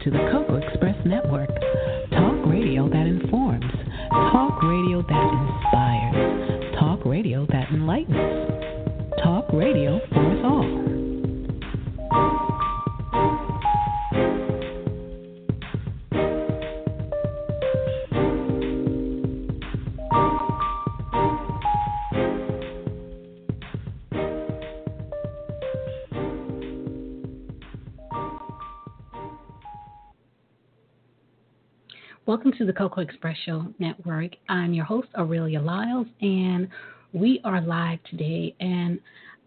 to the Cocoa the Cocoa Express Show Network. I'm your host, Aurelia Lyles, and we are live today. And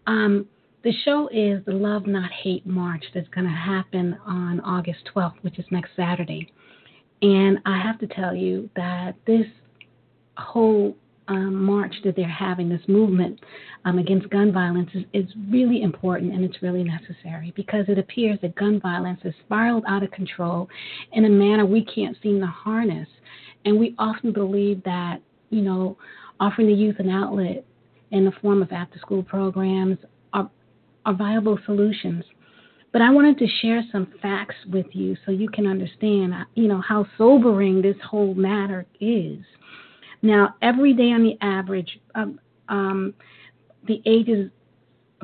um, the show is the Love Not Hate March that's going to happen on August 12th, which is next Saturday. And I have to tell you that this whole um, march that they're having, this movement um, against gun violence, is, is really important and it's really necessary because it appears that gun violence has spiraled out of control in a manner we can't seem to harness. And we often believe that, you know, offering the youth an outlet in the form of after school programs are, are viable solutions. But I wanted to share some facts with you so you can understand, you know, how sobering this whole matter is. Now, every day on the average, um, um, the ages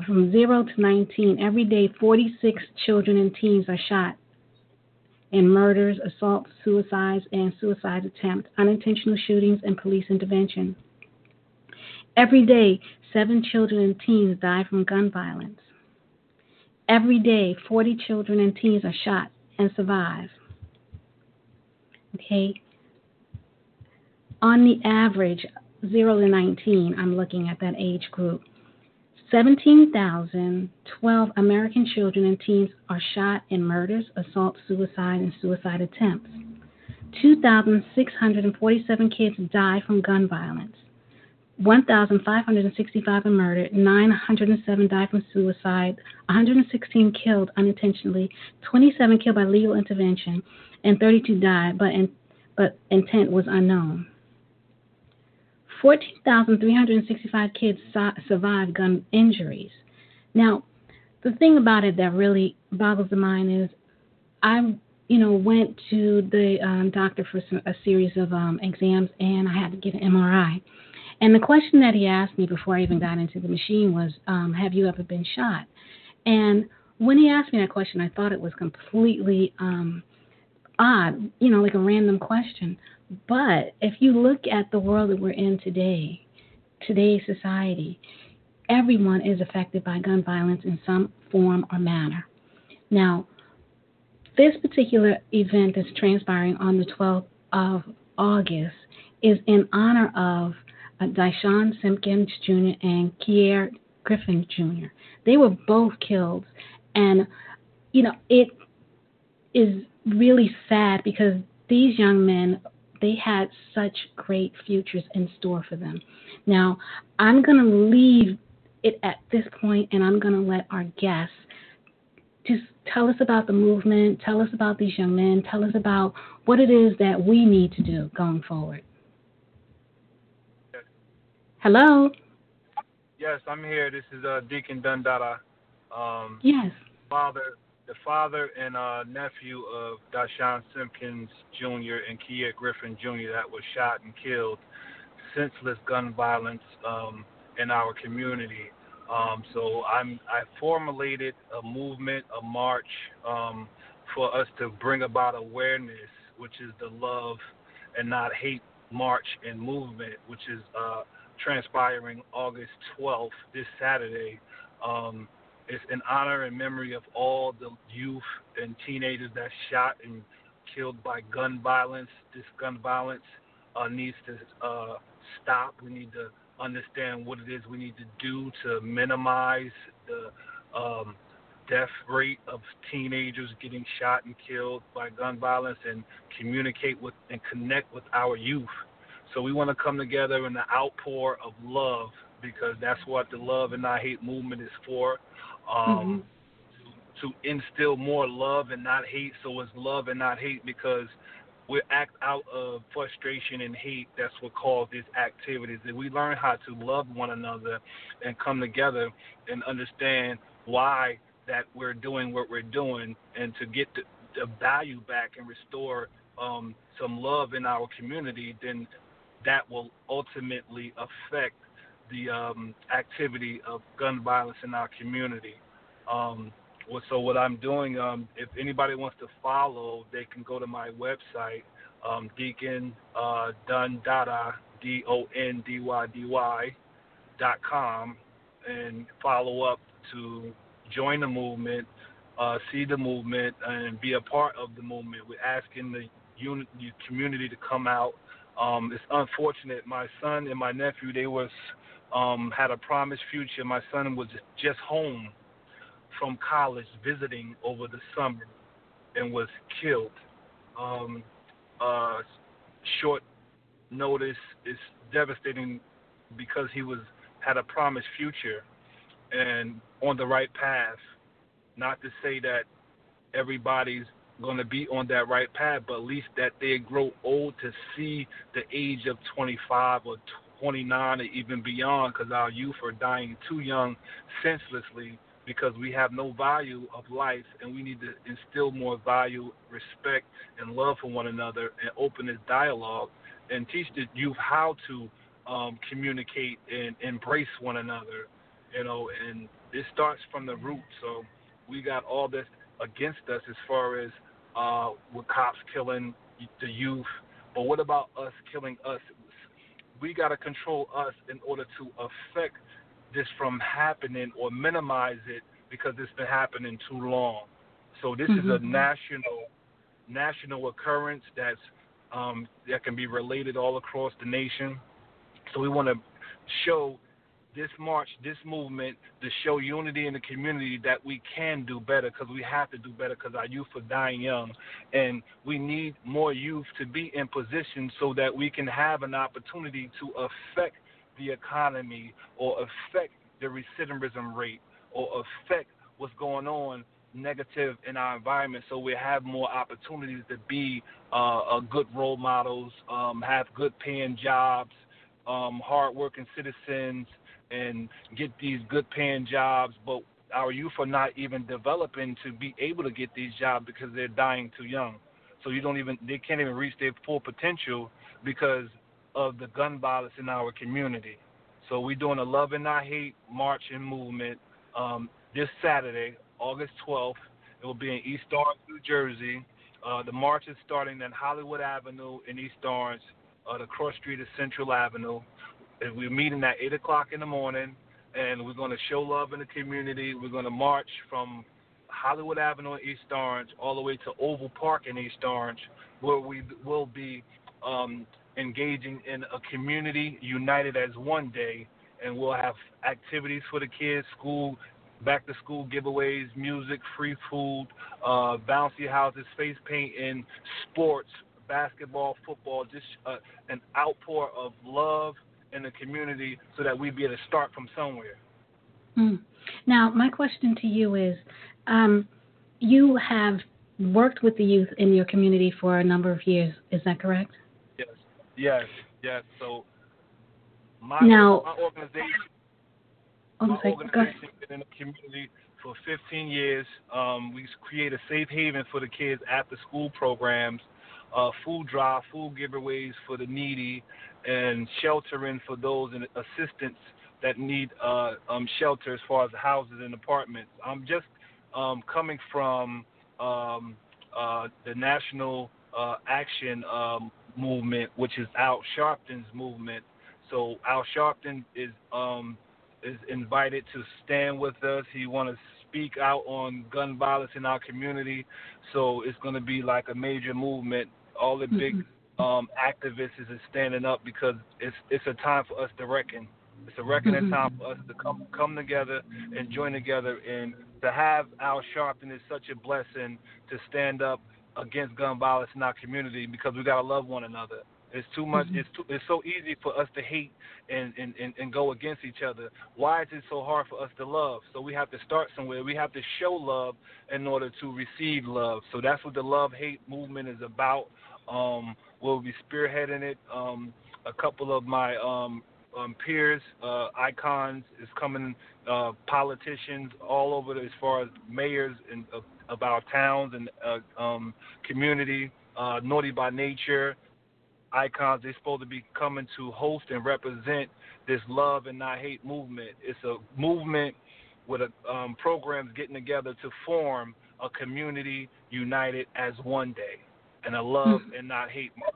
from 0 to 19, every day 46 children and teens are shot in murders, assaults, suicides, and suicide attempts, unintentional shootings, and police intervention. Every day, seven children and teens die from gun violence. Every day, 40 children and teens are shot and survive. Okay, on the average, 0 to 19, I'm looking at that age group, 17,012 American children and teens are shot in murders, assaults, suicide, and suicide attempts. 2,647 kids die from gun violence. 1,565 are murdered, 907 die from suicide, 116 killed unintentionally, 27 killed by legal intervention, and 32 died, but, in, but intent was unknown. 14,365 kids survived gun injuries. Now, the thing about it that really boggles the mind is I, you know, went to the um, doctor for some, a series of um, exams and I had to get an MRI. And the question that he asked me before I even got into the machine was, um, Have you ever been shot? And when he asked me that question, I thought it was completely um, odd, you know, like a random question. But if you look at the world that we're in today, today's society, everyone is affected by gun violence in some form or manner. Now, this particular event that's transpiring on the 12th of August is in honor of uh, Dyshawn Simpkins Jr. and Kier Griffin Jr. They were both killed, and you know it is really sad because these young men they had such great futures in store for them. Now, I'm going to leave it at this point and I'm going to let our guests just tell us about the movement, tell us about these young men, tell us about what it is that we need to do going forward. Hello. Yes, I'm here. This is uh, Deacon Dundada. Um, yes. Father the father and uh, nephew of Dashawn Simpkins Jr. and Kia Griffin Jr. that was shot and killed, senseless gun violence um, in our community. Um, so I'm I formulated a movement, a march um, for us to bring about awareness, which is the love and not hate march and movement, which is uh, transpiring August 12th, this Saturday. Um, it's in honor and memory of all the youth and teenagers that shot and killed by gun violence. This gun violence uh, needs to uh, stop. We need to understand what it is we need to do to minimize the um, death rate of teenagers getting shot and killed by gun violence and communicate with and connect with our youth. So we want to come together in the outpour of love because that's what the love and not hate movement is for um, mm-hmm. to, instill more love and not hate. So it's love and not hate because we act out of frustration and hate. That's what caused these activities. If we learn how to love one another and come together and understand why that we're doing what we're doing, and to get to the value back and restore um, some love in our community, then that will ultimately affect the um, activity of gun violence in our community. Um, so what I'm doing, um, if anybody wants to follow, they can go to my website, um, Deacon uh, Dundada, D O N D Y D Y dot com, and follow up to join the movement, uh, see the movement, and be a part of the movement. We're asking the, unit, the community to come out. Um, it's unfortunate. My son and my nephew, they was um, had a promised future. My son was just home from college visiting over the summer and was killed. Um, uh, short notice is devastating because he was had a promised future and on the right path. Not to say that everybody's going to be on that right path, but at least that they grow old to see the age of 25 or 29 or even beyond because our youth are dying too young senselessly because we have no value of life and we need to instill more value, respect, and love for one another and open this dialogue and teach the youth how to um, communicate and embrace one another, you know, and it starts from the root. So we got all this against us as far as uh, with cops killing the youth, but what about us killing us? We got to control us in order to affect this from happening or minimize it because it's been happening too long. So this mm-hmm. is a mm-hmm. national national occurrence that's um, that can be related all across the nation. So we want to show this march, this movement, to show unity in the community that we can do better because we have to do better because our youth are dying young. And we need more youth to be in position so that we can have an opportunity to affect the economy or affect the recidivism rate or affect what's going on negative in our environment so we have more opportunities to be uh, good role models, um, have good paying jobs, um, hardworking citizens, and get these good paying jobs. But our youth are not even developing to be able to get these jobs because they're dying too young. So you don't even they can't even reach their full potential because of the gun violence in our community. So we're doing a love and not hate march and movement um, this Saturday, August 12th. It will be in East Orange, New Jersey. Uh, the march is starting at Hollywood Avenue in East Orange, uh, the cross street is Central Avenue. We're meeting at 8 o'clock in the morning, and we're going to show love in the community. We're going to march from Hollywood Avenue in East Orange all the way to Oval Park in East Orange, where we will be um, engaging in a community united as one day, and we'll have activities for the kids, school back to school giveaways, music, free food, uh, bouncy houses, face painting, sports, basketball, football, just uh, an outpour of love in the community so that we'd be able to start from somewhere. Mm. Now, my question to you is um, you have worked with the youth in your community for a number of years, is that correct? Yes, yes, yes. So, my, now, my organization Oh, My organization been in the community for 15 years. Um, we create a safe haven for the kids after school programs, uh, food drive, food giveaways for the needy, and sheltering for those in assistance that need uh, um, shelter as far as houses and apartments. I'm just um, coming from um, uh, the National uh, Action um, Movement, which is Al Sharpton's movement. So Al Sharpton is um, is invited to stand with us. He want to speak out on gun violence in our community. So it's going to be like a major movement. All the big um, activists is standing up because it's it's a time for us to reckon. It's a reckoning mm-hmm. time for us to come come together and join together and to have Al Sharpton is such a blessing to stand up against gun violence in our community because we gotta love one another. It's too much. Mm-hmm. It's too, it's so easy for us to hate and, and, and, and go against each other. Why is it so hard for us to love? So we have to start somewhere. We have to show love in order to receive love. So that's what the love hate movement is about. Um, we'll be spearheading it. Um, a couple of my um, um, peers, uh, icons, is coming. Uh, politicians all over the, as far as mayors and uh, of our towns and uh, um, community. Uh, Naughty by Nature icons. They're supposed to be coming to host and represent this love and not hate movement. It's a movement with a, um, programs getting together to form a community united as one day and a love and not hate march.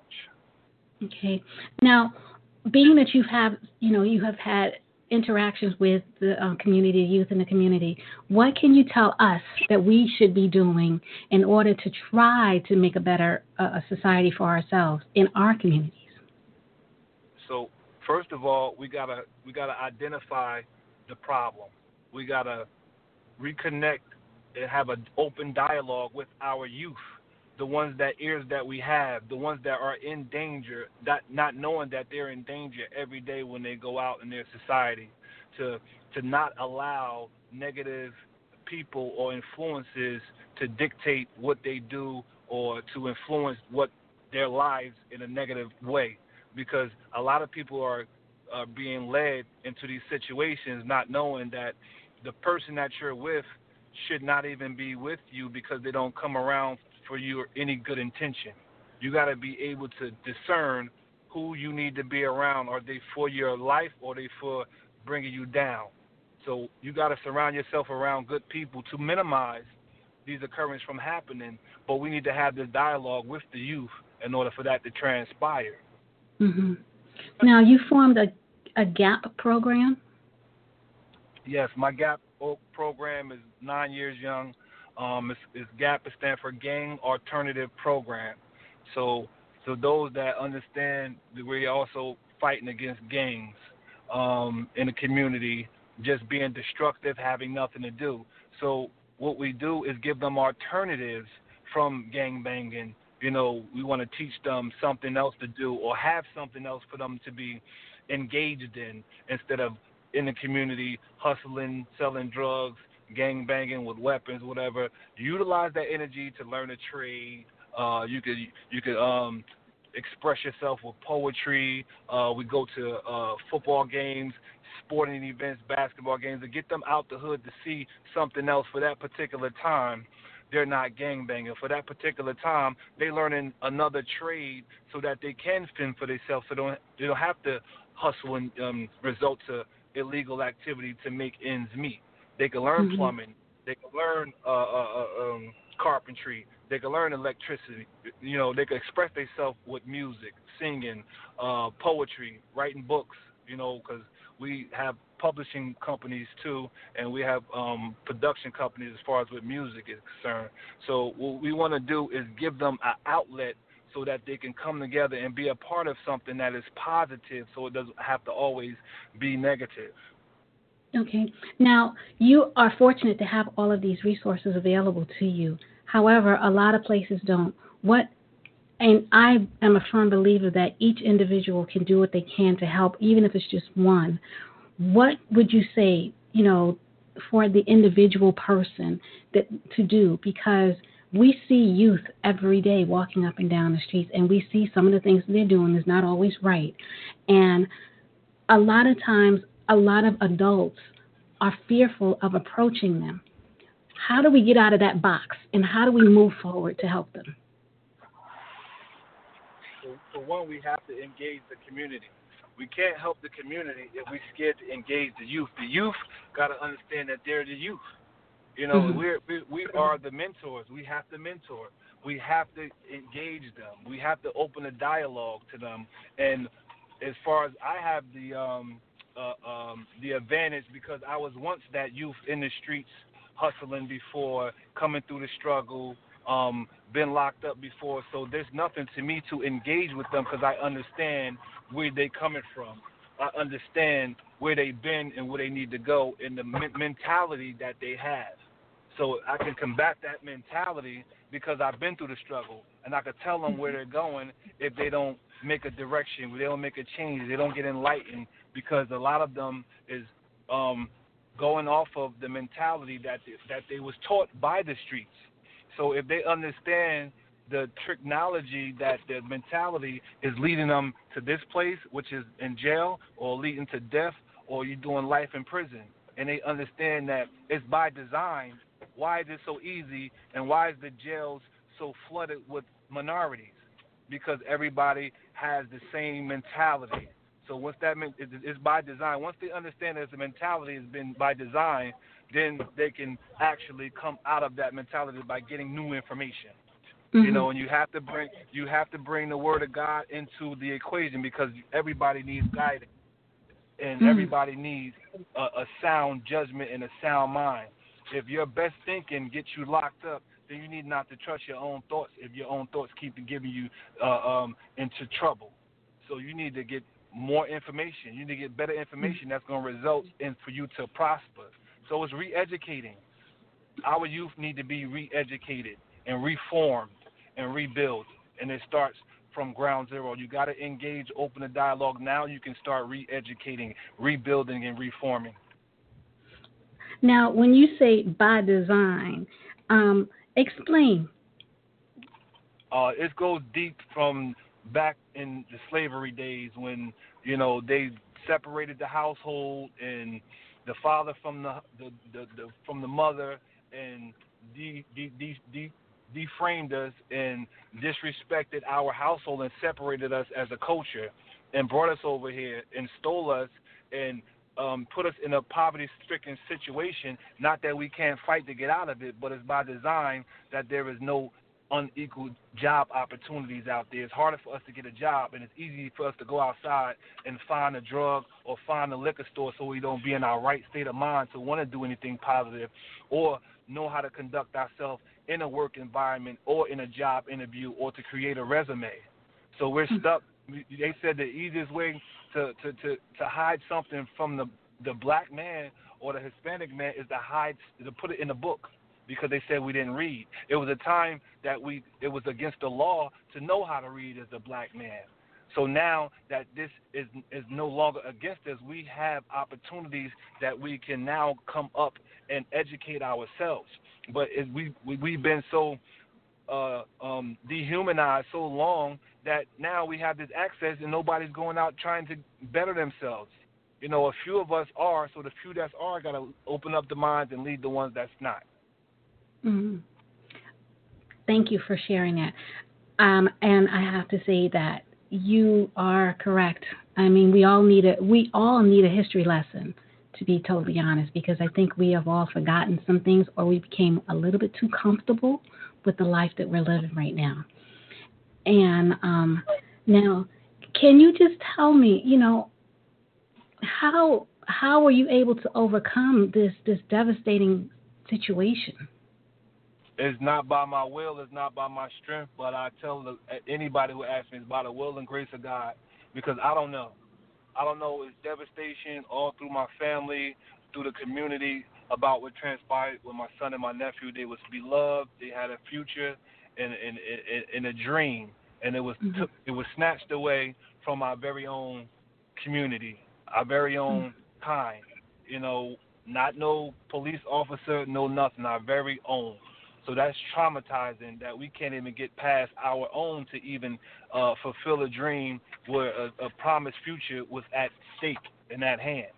Okay. Now, being that you have, you know, you have had interactions with the uh, community, youth in the community, what can you tell us that we should be doing in order to try to make a better uh, society for ourselves in our communities? So, first of all, we gotta we gotta identify the problem. We gotta reconnect and have an open dialogue with our youth the ones that ears that we have, the ones that are in danger, that not knowing that they're in danger every day when they go out in their society, to to not allow negative people or influences to dictate what they do or to influence what their lives in a negative way, because a lot of people are are being led into these situations not knowing that the person that you're with should not even be with you because they don't come around for you any good intention. You got to be able to discern who you need to be around. Are they for your life or are they for bringing you down? So you got to surround yourself around good people to minimize these occurrences from happening. But we need to have this dialogue with the youth in order for that to transpire. Mm-hmm. Now you formed a a GAP program. Yes, my GAP program is nine years young. Um, it's, it's GAP stands for Gang Alternative Program. So, so those that understand that we're also fighting against gangs um, in the community, just being destructive, having nothing to do. So what we do is give them alternatives from gang banging. You know, we want to teach them something else to do or have something else for them to be engaged in instead of in the community hustling, selling drugs, gang banging with weapons, whatever. Utilize that energy to learn a trade. Uh, you could you could um, express yourself with poetry. Uh, we go to uh, football games, sporting events, basketball games, to get them out the hood to see something else for that particular time. They're not gang banging. For that particular time, they're learning another trade so that they can fend for themselves. So they don't they don't have to hustle and um, result to illegal activity to make ends meet. They can learn mm-hmm. plumbing. They can learn uh, uh, uh, um, carpentry. They can learn electricity. You know, they can express themselves with music, singing, uh, poetry, writing books. You know, because we have publishing companies too, and we have um, production companies as far as with music is concerned. So what we want to do is give them an outlet so that they can come together and be a part of something that is positive, so it doesn't have to always be negative. Okay. Now, you are fortunate to have all of these resources available to you. However, a lot of places don't. What and I am a firm believer that each individual can do what they can to help, even if it's just one. What would you say, you know, for the individual person that to do? Because we see youth every day walking up and down the streets, and we see some of the things they're doing is not always right. And a lot of times a lot of adults are fearful of approaching them. How do we get out of that box and how do we move forward to help them? For one, we have to engage the community. We can't help the community if we're scared to engage the youth. The youth got to understand that they're the youth. You know, mm-hmm. we're, we, we are the mentors. We have to mentor. We have to engage them. We have to open a dialogue to them. And as far as I have the um, uh, um, the advantage because I was once that youth in the streets hustling before, coming through the struggle, um, been locked up before. So there's nothing to me to engage with them because I understand where they coming from. I understand where they've been and where they need to go and the me- mentality that they have. So I can combat that mentality because I've been through the struggle and I can tell them where they're going if they don't make a direction, if they don't make a change, they don't get enlightened because a lot of them is um, going off of the mentality that they, that they was taught by the streets. So if they understand the technology that their mentality is leading them to this place, which is in jail or leading to death, or you're doing life in prison, and they understand that it's by design why is it so easy, and why is the jails so flooded with minorities? Because everybody has the same mentality. So once that is by design, once they understand that the mentality has been by design, then they can actually come out of that mentality by getting new information. Mm-hmm. You know, and you have to bring you have to bring the word of God into the equation because everybody needs guidance, and mm-hmm. everybody needs a, a sound judgment and a sound mind. If your best thinking gets you locked up, then you need not to trust your own thoughts. If your own thoughts keep giving you uh, um, into trouble, so you need to get more information. You need to get better information that's going to result in for you to prosper. So it's re-educating. Our youth need to be re-educated and reformed and rebuilt, and it starts from ground zero. You got to engage, open the dialogue. Now you can start re-educating, rebuilding, and reforming. Now, when you say by design, um, explain. Uh, it goes deep from back in the slavery days when you know they separated the household and the father from the the, the, the from the mother and de, de, de, de, deframed us and disrespected our household and separated us as a culture and brought us over here and stole us and um, put us in a poverty stricken situation. Not that we can't fight to get out of it, but it's by design that there is no unequal job opportunities out there. It's harder for us to get a job, and it's easy for us to go outside and find a drug or find a liquor store so we don't be in our right state of mind to want to do anything positive or know how to conduct ourselves in a work environment or in a job interview or to create a resume. So we're hmm. stuck. They said the easiest way to, to, to, to hide something from the, the black man or the Hispanic man is to hide to put it in a book because they said we didn't read. It was a time that we it was against the law to know how to read as a black man. So now that this is is no longer against us, we have opportunities that we can now come up and educate ourselves. But we, we we've been so uh, um, dehumanized so long that now we have this access and nobody's going out trying to better themselves. You know, a few of us are, so the few that are got to open up the minds and lead the ones that's not. Mm-hmm. Thank you for sharing that. Um, and I have to say that you are correct. I mean, we all need a we all need a history lesson, to be totally honest, because I think we have all forgotten some things, or we became a little bit too comfortable with the life that we're living right now. And um, now, can you just tell me, you know, how how were you able to overcome this this devastating situation? It's not by my will, it's not by my strength, but I tell the, anybody who asks me, it's by the will and grace of God, because I don't know. I don't know. It's devastation all through my family, through the community about what transpired with my son and my nephew. They was beloved. They had a future and in, a dream, and it was mm-hmm. took, it was snatched away from our very own community, our very own mm-hmm. kind. You know, not no police officer, no nothing. Our very own. So that's traumatizing that we can't even get past our own to even uh, fulfill a dream where a, a, promised future was at stake and at hand.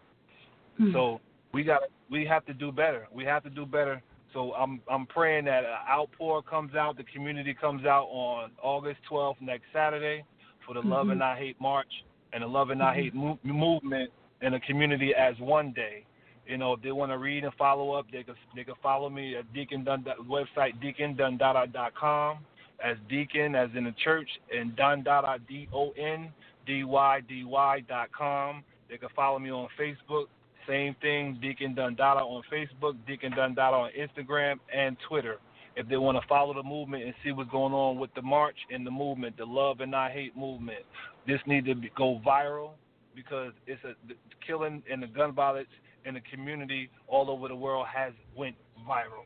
Mm-hmm. So we got we have to do better. We have to do better. So I'm I'm praying that an outpour comes out, the community comes out on August 12th next Saturday for the mm-hmm. Love and I Hate March and the Love and I Hate mo- movement in the community as one day. You know, if they want to read and follow up, they can they can follow me at Deacon Dun website deacondundada.com as Deacon as in the church and Dundada D O N D Y D Y dot com. They can follow me on Facebook. Same thing, Deacon Dundada on Facebook, Deacon Dundada on Instagram and Twitter. If they want to follow the movement and see what's going on with the march and the movement, the Love and Not Hate movement, this needs to be, go viral because it's a killing and the gun violence in the community all over the world has went viral.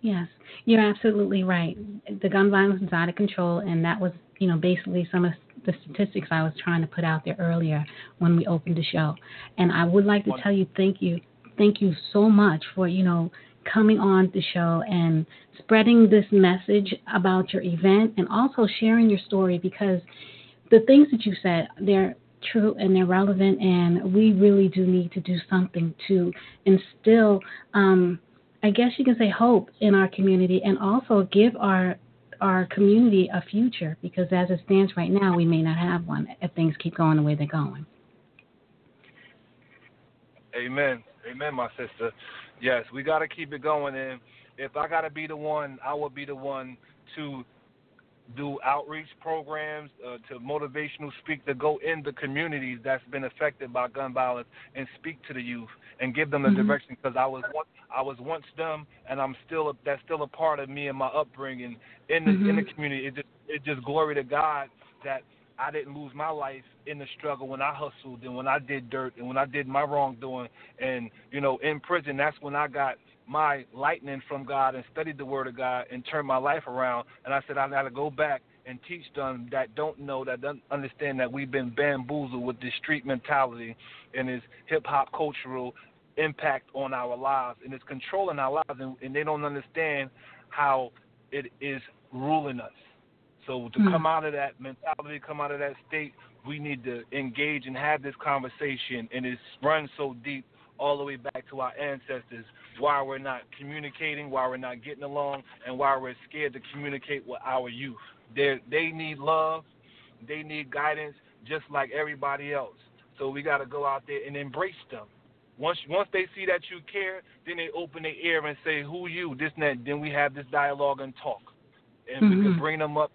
Yes, you're absolutely right. The gun violence is out of control, and that was, you know, basically some of the statistics I was trying to put out there earlier when we opened the show. And I would like to tell you thank you, thank you so much for, you know, coming on the show and spreading this message about your event and also sharing your story because the things that you said, they're true and they're relevant, and we really do need to do something to instill um, I guess you can say hope in our community and also give our our community a future because as it stands right now, we may not have one if things keep going the way they're going. Amen. Amen, my sister. Yes, we got to keep it going. And if I got to be the one, I will be the one to do outreach programs uh, to motivational speak to go in the communities that's been affected by gun violence and speak to the youth and give them the mm-hmm. direction because I was once I was once them and I'm still a, that's still a part of me and my upbringing in the mm-hmm. in the mm-hmm. community. It just it just glory to God that I didn't lose my life in the struggle when I hustled and when I did dirt and when I did my wrongdoing and you know in prison that's when I got my lightning from God and studied the Word of God and turned my life around. And I said I got to go back and teach them that don't know that don't understand that we've been bamboozled with this street mentality and this hip hop cultural impact on our lives and it's controlling our lives and, and they don't understand how it is ruling us. So to mm-hmm. come out of that mentality, come out of that state, we need to engage and have this conversation and it's run so deep all the way back to our ancestors why we're not communicating, why we're not getting along, and why we're scared to communicate with our youth. They they need love, they need guidance, just like everybody else. So we got to go out there and embrace them. Once once they see that you care, then they open their ear and say, "Who you?" This and that. Then we have this dialogue and talk, and mm-hmm. we can mm-hmm. bring them up,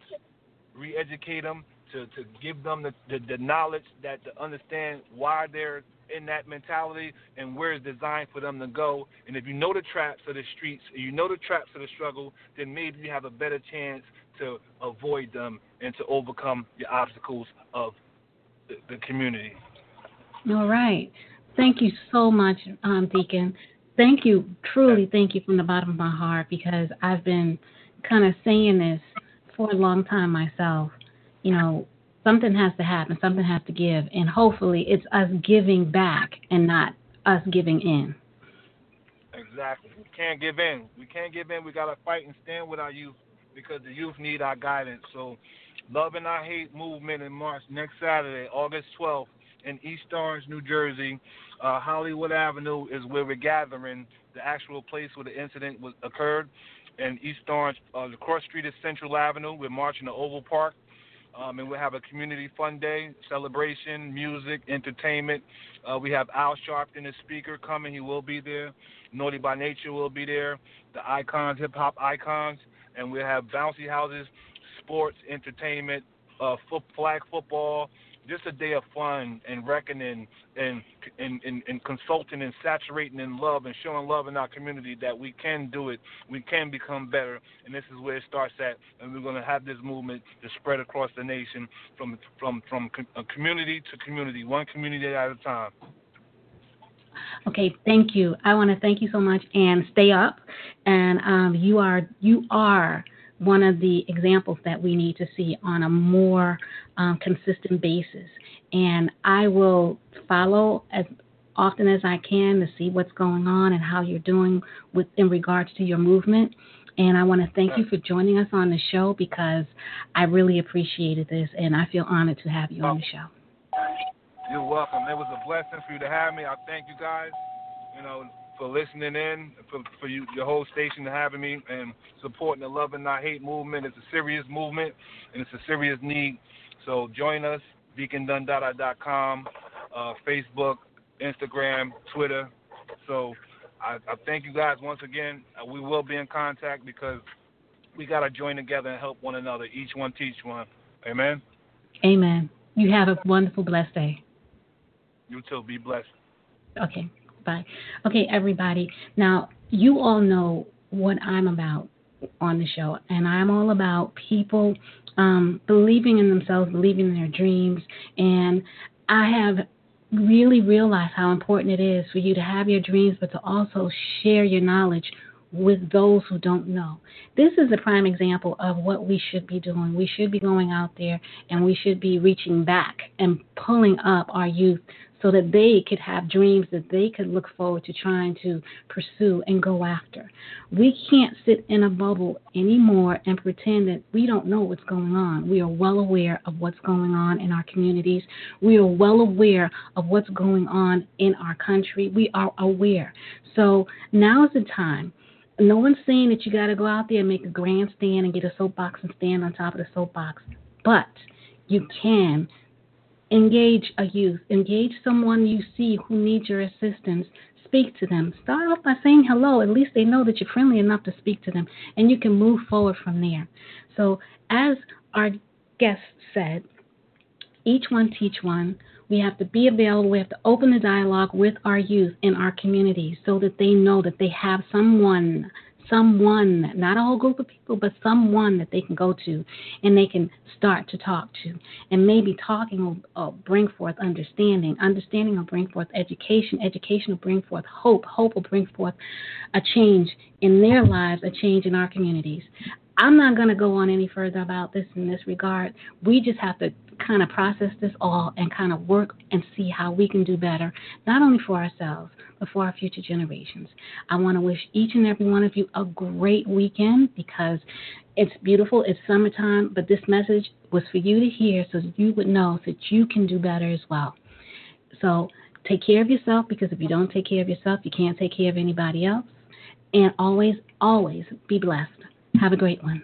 re-educate them, to to give them the, the the knowledge that to understand why they're in that mentality and where it's designed for them to go. And if you know the traps of the streets, you know the traps of the struggle, then maybe you have a better chance to avoid them and to overcome the obstacles of the, the community. All right. Thank you so much, um, Deacon. Thank you, truly, thank you from the bottom of my heart because I've been kind of saying this for a long time myself. You know, something has to happen, something has to give, and hopefully it's us giving back and not us giving in. Exactly. We can't give in. We can't give in. We got to fight and stand with our youth because the youth need our guidance. So, Love and I Hate movement in March next Saturday, August 12th, in East Orange, New Jersey. Uh, Hollywood Avenue is where we're gathering, the actual place where the incident was occurred. And East Orange, uh, the cross street is Central Avenue. We're marching to Oval Park. Um, and we'll have a community fun day, celebration, music, entertainment. Uh, we have Al Sharpton, the speaker, coming. He will be there. Naughty by Nature will be there. The icons, hip hop icons. And we'll have bouncy houses, sports, entertainment, uh, foot, flag football, just a day of fun and reckoning and, and, and, and consulting and saturating in love and showing love in our community that we can do it, we can become better, and this is where it starts at. And we're going to have this movement to spread across the nation from from from community to community, one community at a time. Okay, thank you. I want to thank you so much, and stay up. And um, you are you are one of the examples that we need to see on a more um, consistent basis. And I will follow as often as I can to see what's going on and how you're doing with in regards to your movement. And I want to thank you for joining us on the show because I really appreciated this and I feel honored to have you on the show. You're welcome. It was a blessing for you to have me. I thank you guys. You know, for listening in, for, for you, your whole station to having me and supporting the Love and Not Hate movement. It's a serious movement and it's a serious need. So join us, deacondundada.com, uh, Facebook, Instagram, Twitter. So I, I, thank you guys once again. Uh, we will be in contact because we got to join together and help one another. Each one teach one. Amen. Amen. You have a wonderful, blessed day. You too. Be blessed. Okay by. Okay, everybody. Now, you all know what I'm about on the show, and I'm all about people um, believing in themselves, believing in their dreams, and I have really realized how important it is for you to have your dreams, but to also share your knowledge with those who don't know. This is a prime example of what we should be doing. We should be going out there and we should be reaching back and pulling up our youth so that they could have dreams that they could look forward to trying to pursue and go after. We can't sit in a bubble anymore and pretend that we don't know what's going on. We are well aware of what's going on in our communities. We are well aware of what's going on in our country. We are aware. So now is the time no one's saying that you got to go out there and make a grandstand and get a soapbox and stand on top of the soapbox, but you can engage a youth, engage someone you see who needs your assistance. Speak to them. Start off by saying hello. At least they know that you're friendly enough to speak to them, and you can move forward from there. So, as our guest said, each one teach one. We have to be available. We have to open the dialogue with our youth in our communities so that they know that they have someone, someone, not a whole group of people, but someone that they can go to and they can start to talk to. And maybe talking will, will bring forth understanding. Understanding will bring forth education. Education will bring forth hope. Hope will bring forth a change in their lives, a change in our communities. I'm not going to go on any further about this in this regard. We just have to kind of process this all and kind of work and see how we can do better, not only for ourselves, but for our future generations. I want to wish each and every one of you a great weekend because it's beautiful, it's summertime, but this message was for you to hear so that you would know that you can do better as well. So take care of yourself because if you don't take care of yourself, you can't take care of anybody else. And always, always be blessed. Have a great one.